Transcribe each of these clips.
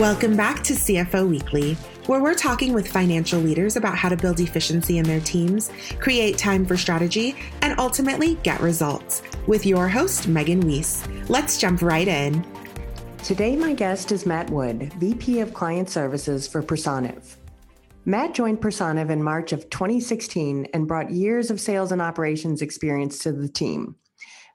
Welcome back to CFO Weekly, where we're talking with financial leaders about how to build efficiency in their teams, create time for strategy, and ultimately get results. With your host, Megan Weiss. Let's jump right in. Today, my guest is Matt Wood, VP of Client Services for Personiv. Matt joined Personiv in March of 2016 and brought years of sales and operations experience to the team.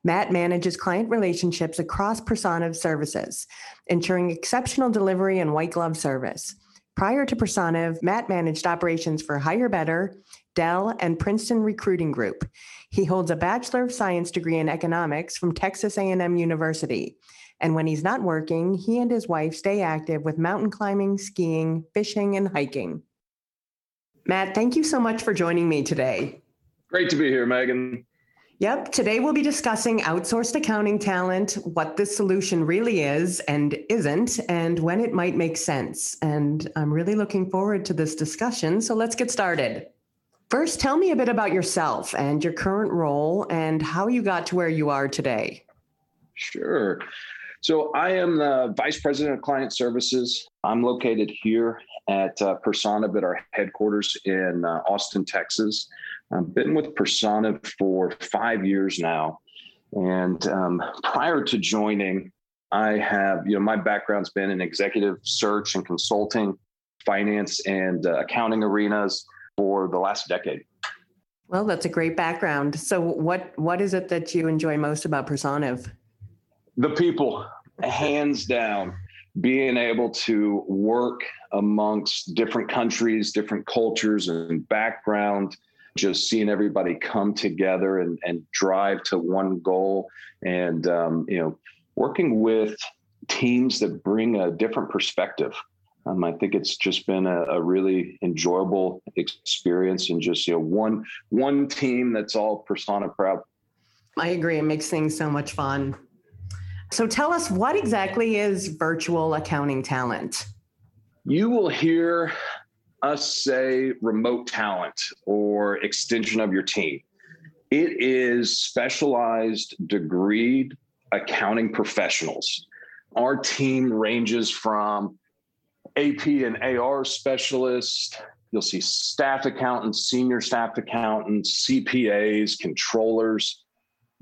Matt manages client relationships across Personiv services, ensuring exceptional delivery and white glove service. Prior to Personiv, Matt managed operations for Higher Better, Dell, and Princeton Recruiting Group. He holds a Bachelor of Science degree in economics from Texas A&M University. And when he's not working, he and his wife stay active with mountain climbing, skiing, fishing, and hiking. Matt, thank you so much for joining me today. Great to be here, Megan. Yep. Today we'll be discussing outsourced accounting talent, what this solution really is and isn't, and when it might make sense. And I'm really looking forward to this discussion. So let's get started. First, tell me a bit about yourself and your current role and how you got to where you are today. Sure. So I am the Vice President of Client Services. I'm located here at uh, Personiv at our headquarters in uh, Austin, Texas. I've been with Personiv for five years now. And um, prior to joining, I have, you know, my background's been in executive search and consulting, finance and uh, accounting arenas for the last decade. Well, that's a great background. So, what what is it that you enjoy most about Personiv? The people, hands down, being able to work amongst different countries, different cultures, and background just seeing everybody come together and, and drive to one goal and um, you know working with teams that bring a different perspective um, I think it's just been a, a, really enjoyable experience and just you know one one team that's all Personiv proud. I agree. It makes things so much fun. So tell us what exactly is virtual accounting talent? You will hear us say remote talent or extension of your team. It is specialized, degreed accounting professionals. Our team ranges from AP and AR specialists. You'll see staff accountants, senior staff accountants, CPAs, controllers.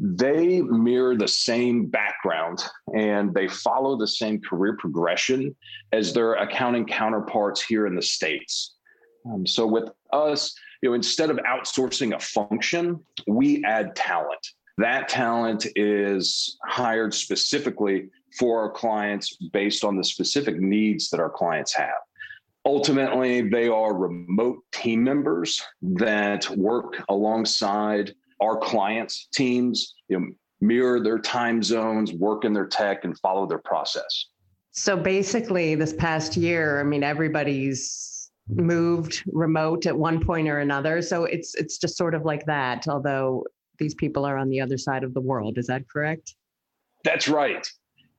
They mirror the same background and they follow the same career progression as their accounting counterparts here in the States. Um, so with us, you know, instead of outsourcing a function, we add talent. That talent is hired specifically for our clients based on the specific needs that our clients have. Ultimately, they are remote team members that work alongside our clients' teams, you know, mirror their time zones, work in their tech, and follow their process. So basically, this past year, I mean, everybody's moved remote at one point or another. So it's it's just sort of like that, although these people are on the other side of the world. Is that correct? That's right.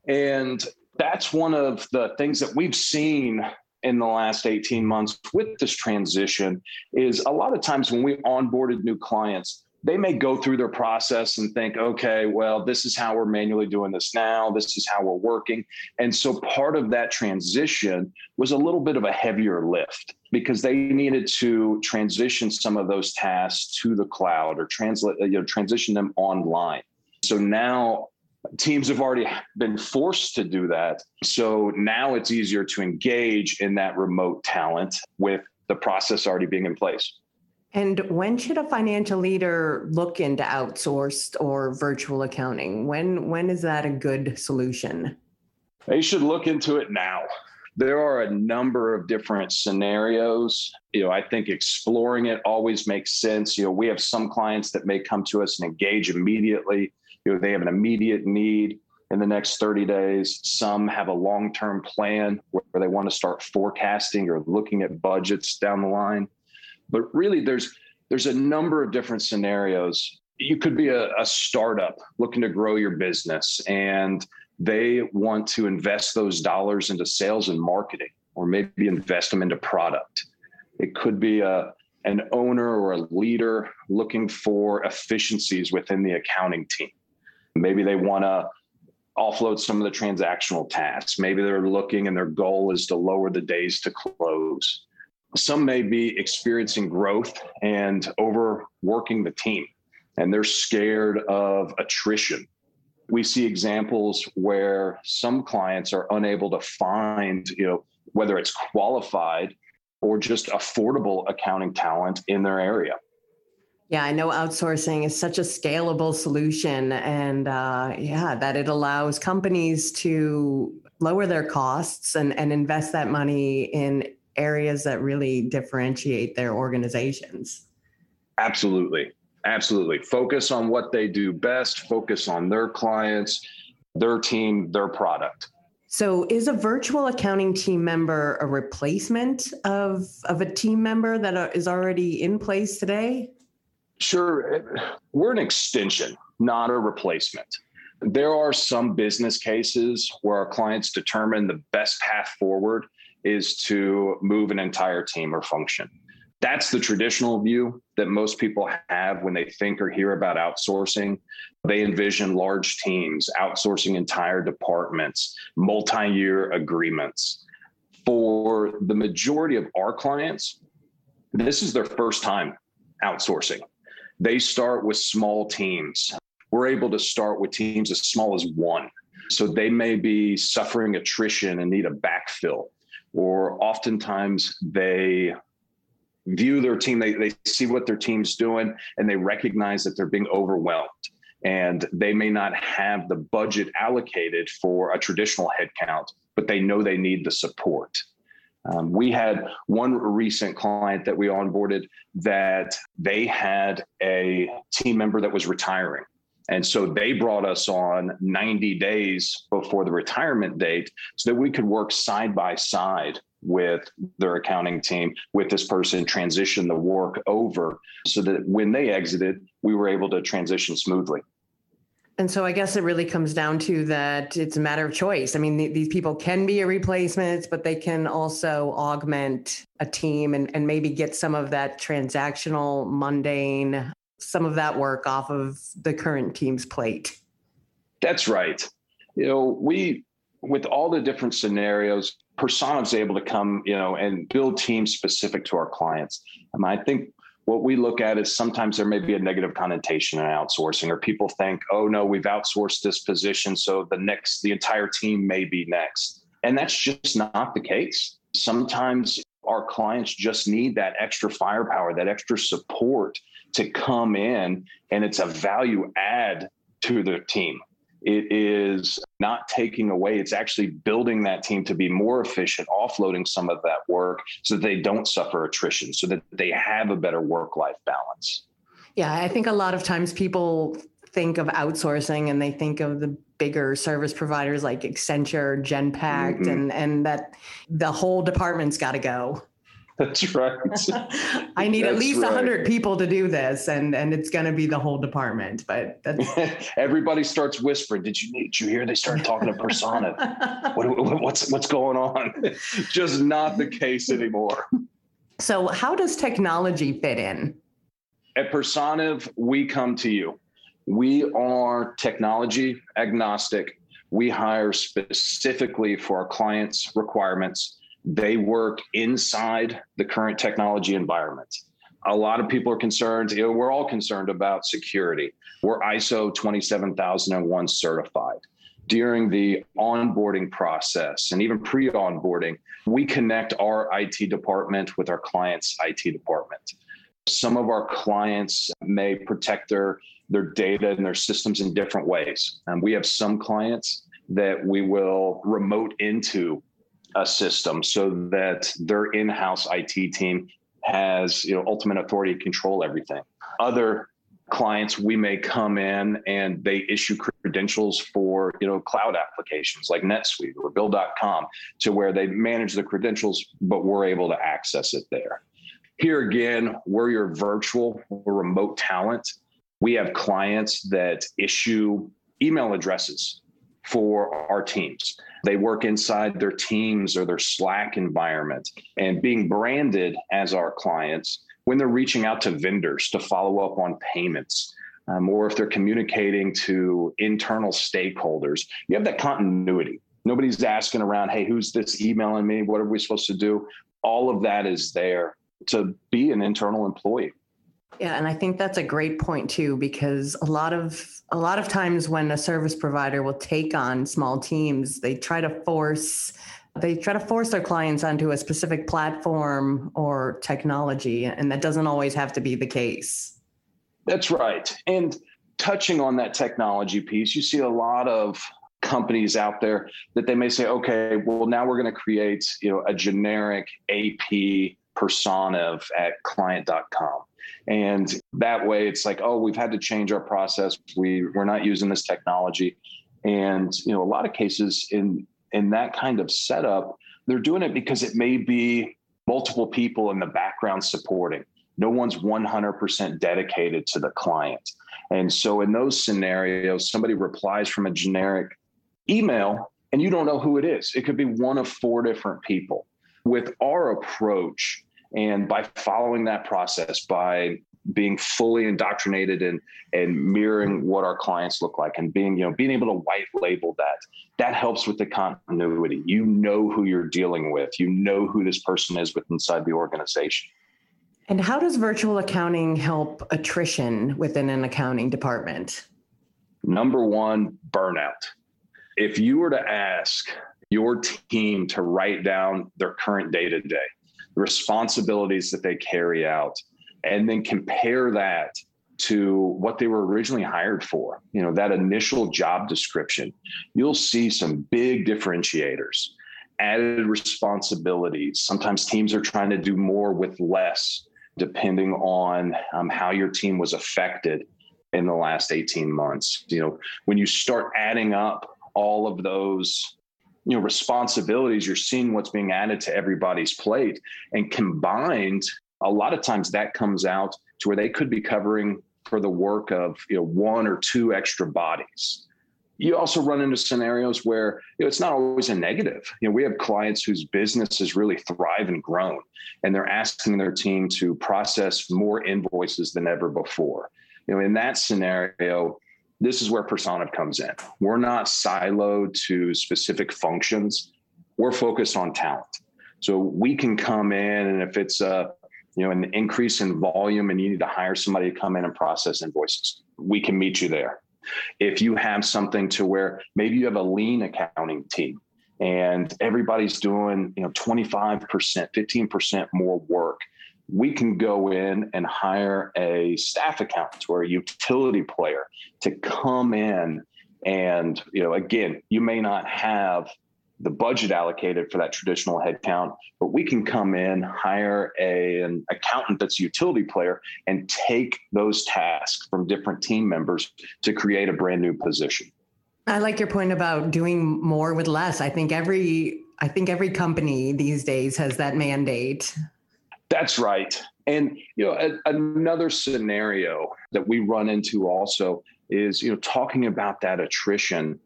And that's one of the things that we've seen in the last 18 months with this transition is a lot of times when we onboarded new clients they may go through their process and think, okay, well, this is how we're manually doing this now. This is how we're working. And so part of that transition was a little bit of a heavier lift because they needed to transition some of those tasks to the cloud or translate, you know, transition them online. So now teams have already been forced to do that. So now it's easier to engage in that remote talent with the process already being in place. And when should a financial leader look into outsourced or virtual accounting? When when is that a good solution? They should look into it now. There are a number of different scenarios. You know, I think exploring it always makes sense. You know, we have some clients that may come to us and engage immediately. You know, they have an immediate need in the next 30 days. Some have a long term plan where they want to start forecasting or looking at budgets down the line. But really, there's there's a number of different scenarios. You could be a, a startup looking to grow your business, and they want to invest those dollars into sales and marketing, or maybe invest them into product. It could be a an owner or a leader looking for efficiencies within the accounting team. Maybe they want to offload some of the transactional tasks. Maybe they're looking and their goal is to lower the days to close. Some may be experiencing growth and overworking the team, and they're scared of attrition. We see examples where some clients are unable to find, you know, whether it's qualified or just affordable accounting talent in their area. Yeah, I know outsourcing is such a scalable solution, and uh, yeah, that it allows companies to lower their costs and, and invest that money in areas that really differentiate their organizations. Absolutely. Absolutely. Focus on what they do best, focus on their clients, their team, their product. So, is a virtual accounting team member a replacement of, of a team member that uh, already in place today? Sure. We're an extension, not a replacement. There are some business cases where our clients determine the best path forward is to move an entire team or function. That's the traditional view that most people have when they think or hear about outsourcing. They envision large teams, outsourcing entire departments, multi year agreements. For the majority of our clients, this is their first time outsourcing. They start with small teams. We're able to start with teams as small as one. So they may be suffering attrition and need a backfill or oftentimes they view their team, they, they see what their team's doing, and they recognize that they're being overwhelmed. And they may not have the budget allocated for a traditional headcount, but they know they need the support. Um, we had one recent client that we onboarded that they had a team member that was retiring. And so they brought us on 90 days before the retirement date so that we could work side by side with their accounting team, with this person, transition the work over so that when they exited, we were able to transition smoothly. And so I guess it really comes down to that it's a matter of choice. I mean, th- these people can be a replacement, but they can also augment a team and, and maybe get some of that transactional, mundane some of that work off of the current team's plate. That's right. You know, we with all the different scenarios, Personiv's able to come, you know, and build teams specific to our clients. And I think what we look at is sometimes there may be a negative connotation in outsourcing, or people think, oh no, we've outsourced this position, so the next, the entire team may be next. And that's just not the case. Sometimes our clients just need that extra firepower, that extra support to come in and it's a value add to the team. It is not taking away, it's actually building that team to be more efficient, offloading some of that work so that they don't suffer attrition, so that they have a better work life balance. Yeah, I think a lot of times people think of outsourcing and they think of the bigger service providers like Accenture, Genpact, mm-hmm. and and that the whole department's got to go. That's right. I need that's at least right. 100 people to do this, and and it's going to be the whole department. But everybody starts whispering. Did you did you hear they start talking to Personiv? what, what's what's going on? Just not the case anymore. So, how does technology fit in? At Personiv, we come to you. We are technology agnostic. We hire specifically for our clients' requirements they work inside the current technology environment. A lot of people are concerned, you know, we're all concerned about security. We're ISO 27001 certified. During the onboarding process and even pre onboarding, we connect our IT department with our client's IT department. Some of our clients may protect their, their data and their systems in different ways. And we have some clients that we will remote into a system so that their in-house IT team has you know ultimate authority to control everything. Other clients we may come in and they issue credentials for you know cloud applications like NetSuite or Bill.com to where they manage the credentials, but we're able to access it there. Here again, we're your virtual remote talent. We have clients that issue email addresses for our teams. They work inside their teams or their Slack environment and being branded as our clients when they're reaching out to vendors to follow up on payments um, or if they're communicating to internal stakeholders, you have that continuity. Nobody's asking around, hey, who's this emailing me? What are we supposed to do? All of that is there to be an internal employee. Yeah, and I think that's a great point too, because a lot of a lot of times when a service provider will take on small teams, they try to force they try to force their clients onto a specific platform or technology, and that doesn't always have to be the case. That's right. And touching on that technology piece, you see a lot of companies out there that they may say, okay, well, now we're going to create, you know, a generic AP persona of at client.com. And that way it's like, oh, we've had to change our process. We we're not using this technology. And you know, a lot of cases in in that kind of setup, they're doing it because it may be multiple people in the background supporting. No one's 100% dedicated to the client. And so in those scenarios, somebody replies from a generic email and you don't know who it is. It could be one of four different people. With our approach, and by following that process, by being fully indoctrinated and and mirroring what our clients look like and being you know being able to white label that that helps with the continuity. You know who you're dealing with. You know who this person is with inside the organization. And how does virtual accounting help attrition within an accounting department? Number one burnout. If you were to ask your team to write down their current day to day responsibilities that they carry out, and then compare that to what they were originally hired for, you know, that initial job description, you'll see some big differentiators, added responsibilities. Sometimes teams are trying to do more with less, depending on um, how your team was affected in the last 18 months. You know, when you start adding up all of those you know responsibilities you're seeing what's being added to everybody's plate and combined a lot of times that comes out to where they could be covering for the work of you know one or two extra bodies you also run into scenarios where you know, it's not always a negative. You know, we have clients whose businesses really thrive and grown, and they're asking their team to process more invoices than ever before. You know, in that scenario, this is where Personiv comes in. We're not siloed to specific functions. We're focused on talent. So we can come in and if it's a you know an increase in volume and you need to hire somebody to come in and process invoices, we can meet you there. If you have something to where maybe you have a lean accounting team and everybody's doing, you know, 25%, 15% more work we can go in and hire a staff accountant or a utility player to come in and you know again you may not have the budget allocated for that traditional headcount but we can come in hire a, an accountant that's a utility player and take those tasks from different team members to create a brand new position. I like your point about doing more with less. I think every i think every company these days has that mandate that's right. And you know, a, another scenario that we run into also is you know talking about that attrition.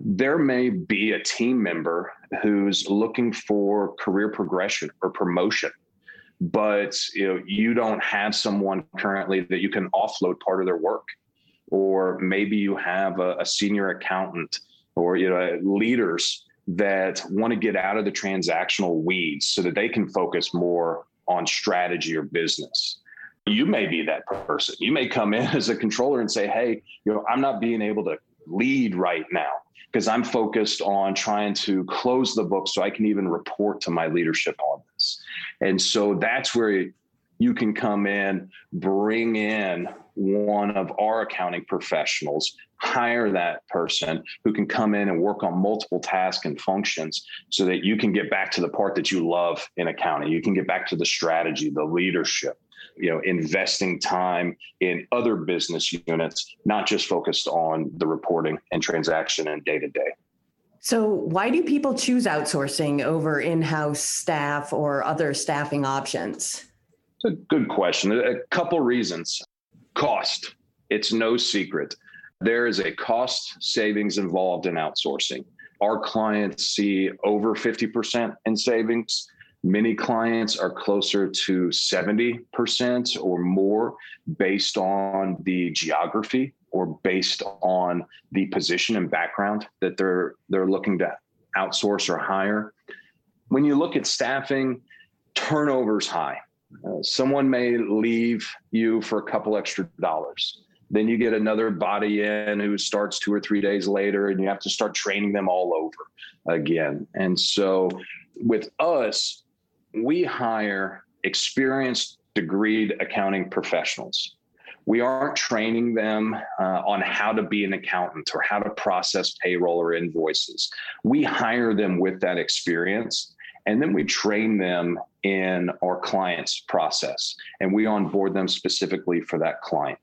There may be a team member who's looking for career progression or promotion, but you know you don't have someone currently that you can offload part of their work, or maybe you have a, a senior accountant or you know leaders that want to get out of the transactional weeds so that they can focus more on strategy or business. You may be that person. You may come in as a controller and say, "Hey, you know, I'm not being able to lead right now because I'm focused on trying to close the book so I can even report to my leadership on this." And so that's where you can come in, bring in one of our accounting professionals, hire that person who can come in and work on multiple tasks and functions so that you can get back to the part that you love in accounting. You can get back to the strategy, the leadership, you know, investing time in other business units, not just focused on the reporting and transaction and day to day. So, why do people choose outsourcing over in house staff or other staffing options? It's a good question. A couple reasons. Cost. It's no secret. There is a cost savings involved in outsourcing. Our clients see over 50% in savings. Many clients are closer to 70% or more based on the geography or based on the position and background that they're they're looking to outsource or hire. When you look at staffing, turnover's high. Uh, someone may leave you for a couple extra dollars. Then you get another body in who starts two or three days later, and you have to start training them all over again. And so, with us, we hire experienced, degreed accounting professionals. We aren't training them uh, on how to be an accountant or how to process payroll or invoices. We hire them with that experience and then we train them in our client's process and we onboard them specifically for that client.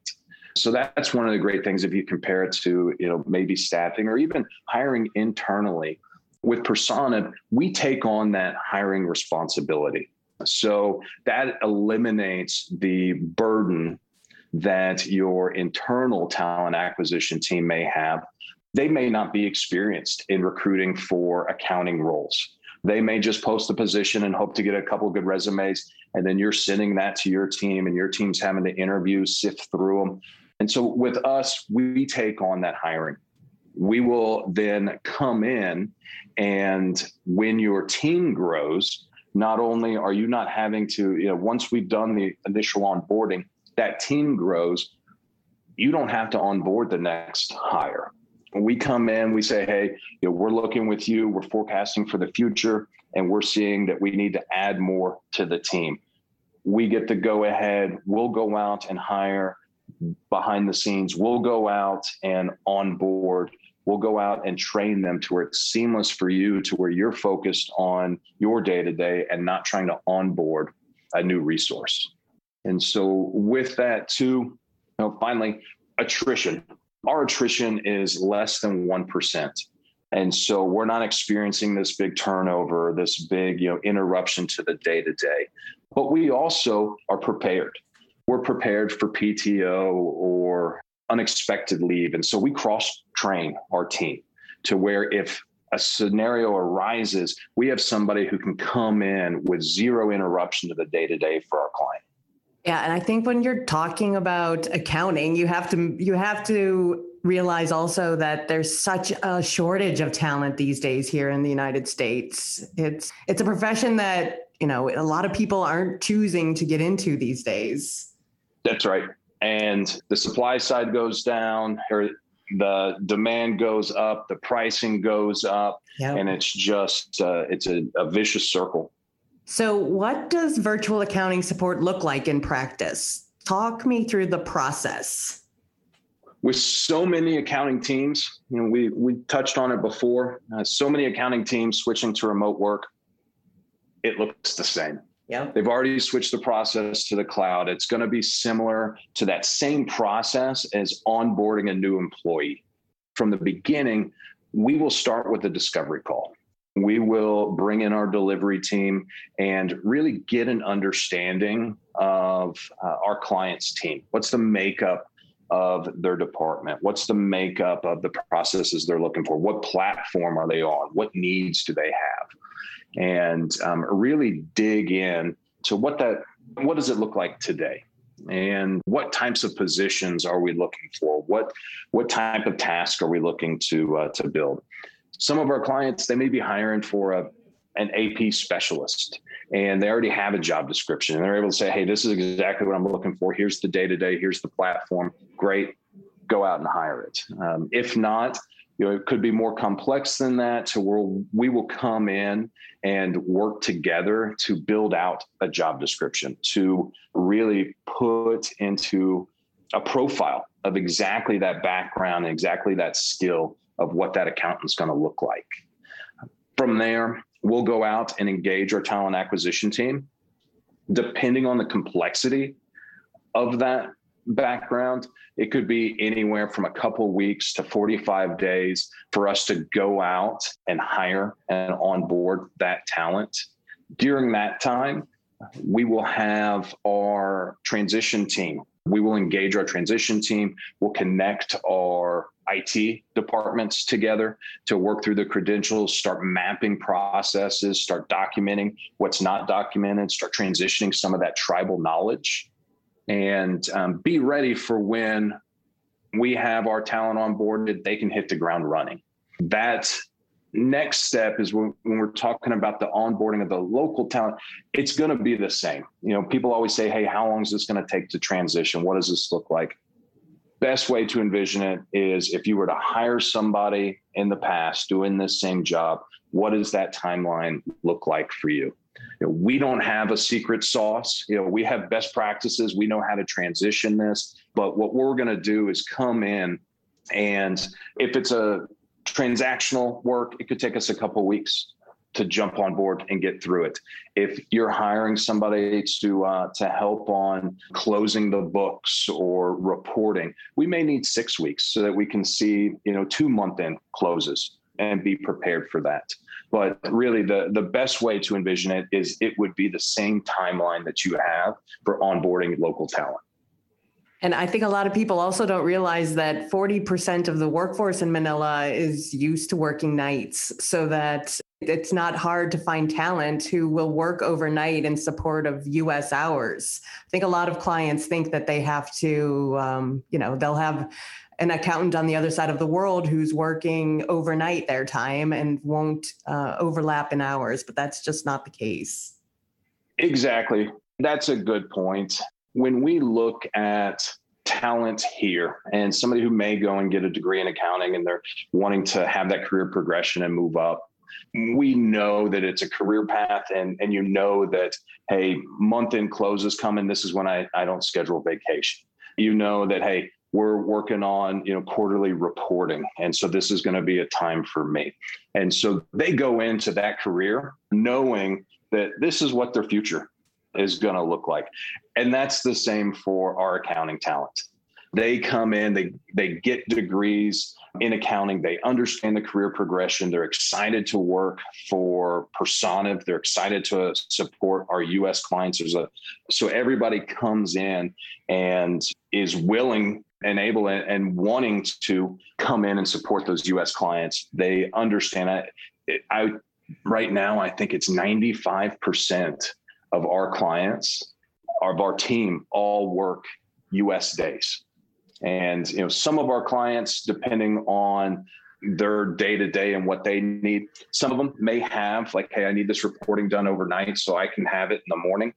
So that's one of the great things if you compare it to, you know, maybe staffing or even hiring internally with Personiv, we take on that hiring responsibility. So that eliminates the burden that your internal talent acquisition team may have. They may not be experienced in recruiting for accounting roles. They may just post the position and hope to get a couple good resumes. And then you're sending that to your team, and your team's having to interview, sift through them. And so with us, we take on that hiring we will then come in and when your team grows not only are you not having to you know once we've done the initial onboarding that team grows you don't have to onboard the next hire we come in we say hey you know, we're looking with you we're forecasting for the future and we're seeing that we need to add more to the team we get to go ahead we'll go out and hire behind the scenes we'll go out and onboard we'll go out and train them to where it's seamless for you to where you're focused on your day to day and not trying to onboard a new resource. And so with that too, you know, finally, attrition. Our attrition is less than 1%. And so we're not experiencing this big turnover, this big, you know, interruption to the day to day. But we also are prepared. We're prepared for PTO or unexpected leave. And so we cross train our team to where if a scenario arises, we have somebody who can come in with zero interruption to the day to day for our client. Yeah, and I think when you're talking about accounting, you have to you have to realize also that there's such a shortage of talent these days here in the United States. It's it's a profession that, you know, a lot of people aren't choosing to get into these days. That's right and the supply side goes down or the demand goes up the pricing goes up yep. and it's just uh, it's a, a vicious circle so what does virtual accounting support look like in practice talk me through the process with so many accounting teams you know we we touched on it before uh, so many accounting teams switching to remote work it looks the same yeah. They've already switched the process to the cloud. It's going to be similar to that same process as onboarding a new employee. From the beginning, we will start with a discovery call. We will bring in our delivery team and really get an understanding of uh, our client's team. What's the makeup of their department? What's the makeup of the processes they're looking for? What platform are they on? What needs do they have? and um, really dig in to what that what does it look like today and what types of positions are we looking for what what type of task are we looking to uh, to build some of our clients they may be hiring for a an AP specialist and they already have a job description and they're able to say hey this is exactly what I'm looking for. Here's the day to day here's the platform. Great. Go out and hire it. Um, if not you know, it could be more complex than that to where we will come in and work together to build out a job description, to really put into a profile of exactly that background, exactly that skill of what that accountant's going to look like. From there, we'll go out and engage our talent acquisition team. Depending on the complexity of that background, it could be anywhere from a couple weeks to 45 days for us to go out and hire and onboard that talent. During that time, we will have our transition team We will engage our transition team. We'll connect our IT departments together to work through the credentials, start mapping processes, start documenting what's not documented, start transitioning some of that tribal knowledge, and um, be ready for when we have our talent on board, they can hit the ground running. That next step is when, when we're talking about the onboarding of the local talent, it's going to be the same. You know, people always say, hey, how long is this going to take to transition? What does this look like? Best way to envision it is if you were to hire somebody in the past doing this same job, what does that timeline look like for you? you know, we don't have a secret sauce. You know, we have best practices. We know how to transition this. But what we're going to do is come in, and if it's a transactional work, it could take us a couple weeks to jump on board and get through it. If you're hiring somebody to uh, to help on closing the books or reporting, we may need six weeks so that we can see you know two month end closes and be prepared for that. But really, the the best way to envision it is it would be the same timeline that you have for onboarding local talent. And I think a lot of people also don't realize that 40% of the workforce in Manila is used to working nights, so that it's not hard to find talent who will work overnight in support of US hours. I think a lot of clients think that they have to, um, you know, they'll have an accountant on the other side of the world who's working overnight their time and won't uh, overlap in hours, but that's just not the case. Exactly. That's a good point when we look at talent here and somebody who may go and get a degree in accounting and they're wanting to have that career progression and move up we know that it's a career path and and you know that hey month end closes coming. This is when i i don't schedule vacation. You know that hey we're working on you know quarterly reporting. And so this is going to be a time for me. And so they go into that career knowing that this is what their future is going to look like. And that's the same for our accounting talent. They come in, they they get degrees in accounting, they understand the career progression, they're excited to work for Personiv, they're excited to support our US clients. There's a so everybody comes in and is willing and able and, and wanting to come in and support those US clients. They understand it. I right now I think it's 95% of our clients, of our team, all work US days. And you know, some of our clients, depending on their day to day and what they need, some of them may have like, hey, I need this reporting done overnight so I can have it in the morning.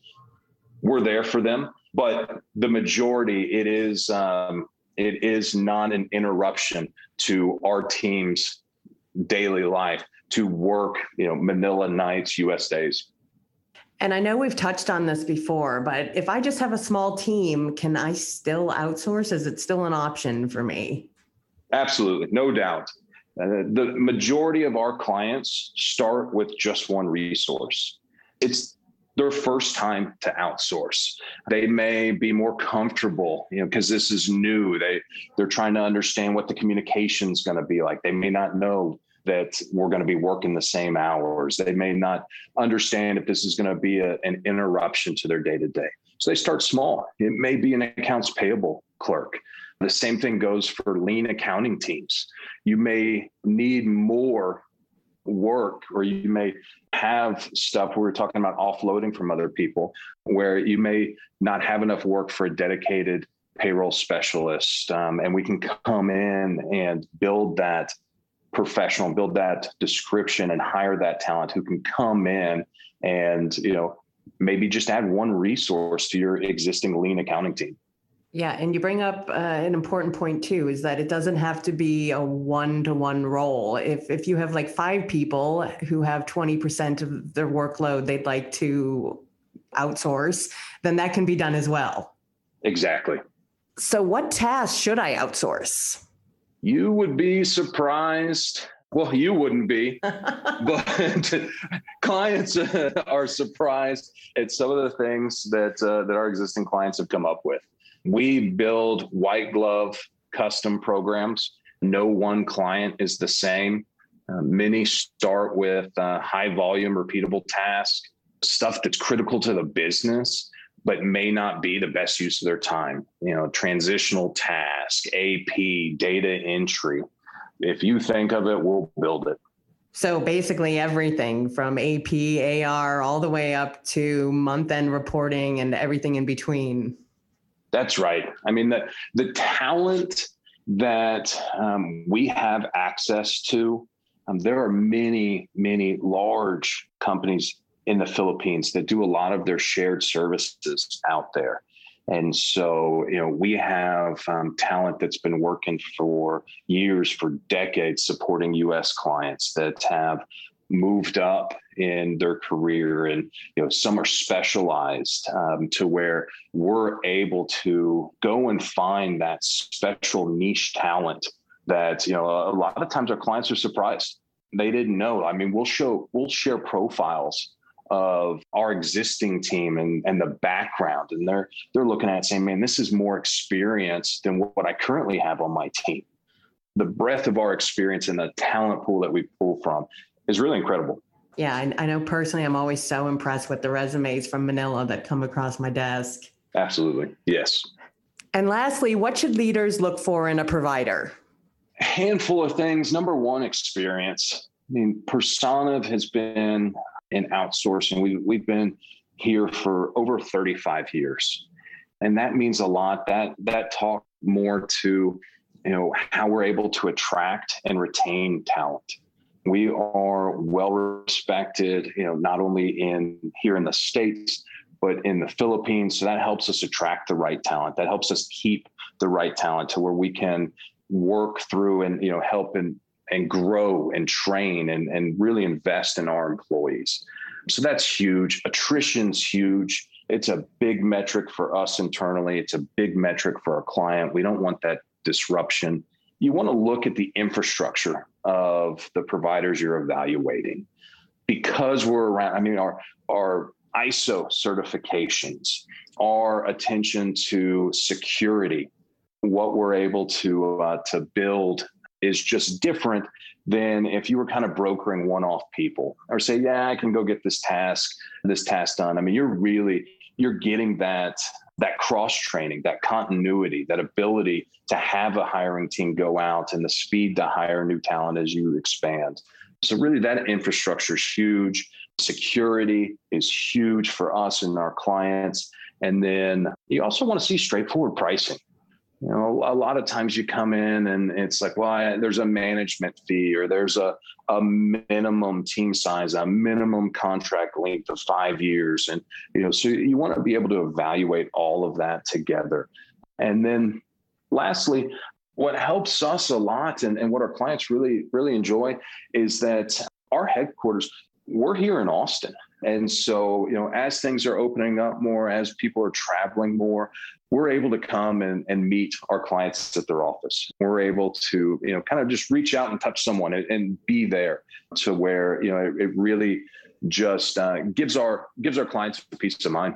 We're there for them, but the majority, it is um, it is not an interruption to our team's daily life to work, you know, Manila nights, US days. And I know we've touched on this before, but if I just have a small team, can I still outsource? Is it still an option for me? Absolutely, no doubt. Uh, the majority of our clients start with just one resource. It's their first time to outsource. They may be more comfortable, you know, because this is new. They they're trying to understand what the communication is going to be like. They may not know that we're going to be working the same hours. They may not understand if this is going to be a, an interruption to their day to day. So they start small. It may be an accounts payable clerk. The same thing goes for lean accounting teams. You may need more work or you may have stuff we were talking about offloading from other people where you may not have enough work for a dedicated payroll specialist um, and we can come in and build that professional, build that description and hire that talent who can come in and, you know, maybe just add one resource to your existing lean accounting team. Yeah, and you bring up uh, an important point too is that it doesn't have to be a one-to-one role. If if you have like 5 people who have 20% of their workload they'd like to outsource, then that can be done as well. Exactly. So what tasks should I outsource? You would be surprised. Well, you wouldn't be, but clients are surprised at some of the things that uh, that our existing clients have come up with. We build white glove custom programs. No one client is the same. Uh, many start with uh, high volume, repeatable tasks, stuff that's critical to the business but may not be the best use of their time. You know, transitional task, AP, data entry. If you think of it, we'll build it. So basically, everything from AP, AR, all the way up to month end reporting and everything in between. That's right. I mean, the, the talent that um, we have access to, um, there are many, many large companies in the Philippines that do a lot of their shared services out there. And so, you know, we have um, talent that's been working for years, for decades, supporting U.S. clients that have moved up in their career and you know some are specialized um, to where we're able to go and find that special niche talent that you know a lot of times our clients are surprised they didn't know i mean we'll show we'll share profiles of our existing team and, and the background. And they're they're looking at saying, man, this is more experience than what I currently have on my team. The breadth of our experience and the talent pool that we pull from is really incredible. Yeah, I, I know personally, I'm always so impressed with the resumes from Manila that come across my desk. Absolutely. Yes. And lastly, what should leaders look for in a provider? A handful of things. Number one, experience. I mean, Personiv has been in outsourcing. We, we've been here for over 35 years. And that means a lot. That that talk more to you know how we're able to attract and retain talent. We are well respected, you know, not only in here in the States, but in the Philippines. So that helps us attract the right talent. That helps us keep the right talent to where we can work through and you know help and and grow and train and, and really invest in our employees. So that's huge. Attrition's huge. It's a big metric for us internally. It's a big metric for our client. We don't want that disruption. You want to look at the infrastructure of the providers you're evaluating. Because we're around, I mean, our our ISO certifications, our attention to security, what we're able to uh, to build is just different than if you were kind of brokering one-off people or say, yeah, I can go get this task, this task done. I mean, you're really you're getting that that cross training, that continuity, that ability to have a hiring team go out and the speed to hire new talent as you expand. So really that infrastructure is huge. Security is huge for us and our clients. And then you also want to see straightforward pricing you know a lot of times you come in and it's like well I, there's a management fee or there's a, a minimum team size a minimum contract length of five years. And you know so you want to be able to evaluate all of that together. And then lastly what helps us a lot and, and what our clients really really enjoy is that our headquarters we're here in austin and so, you know, as things are opening up more, as people are traveling more, we're able to come and, and meet our clients at their office. We're able to, you know, kind of just reach out and touch someone and, and be there to where, you know, it, it really just uh, gives our gives our clients peace of mind.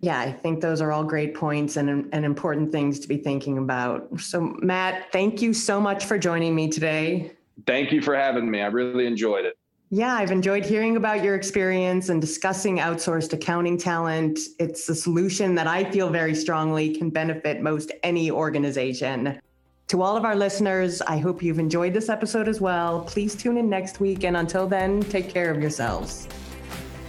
Yeah, I think those are all great points and, and important things to be thinking about. So, Matt, thank you so much for joining me today. Thank you for having me. I really enjoyed it. Yeah, I've enjoyed hearing about your experience and discussing outsourced accounting talent. It's a solution that I feel very strongly can benefit most any organization. To all of our listeners, I hope you've enjoyed this episode as well. Please tune in next week. And until then, take care of yourselves.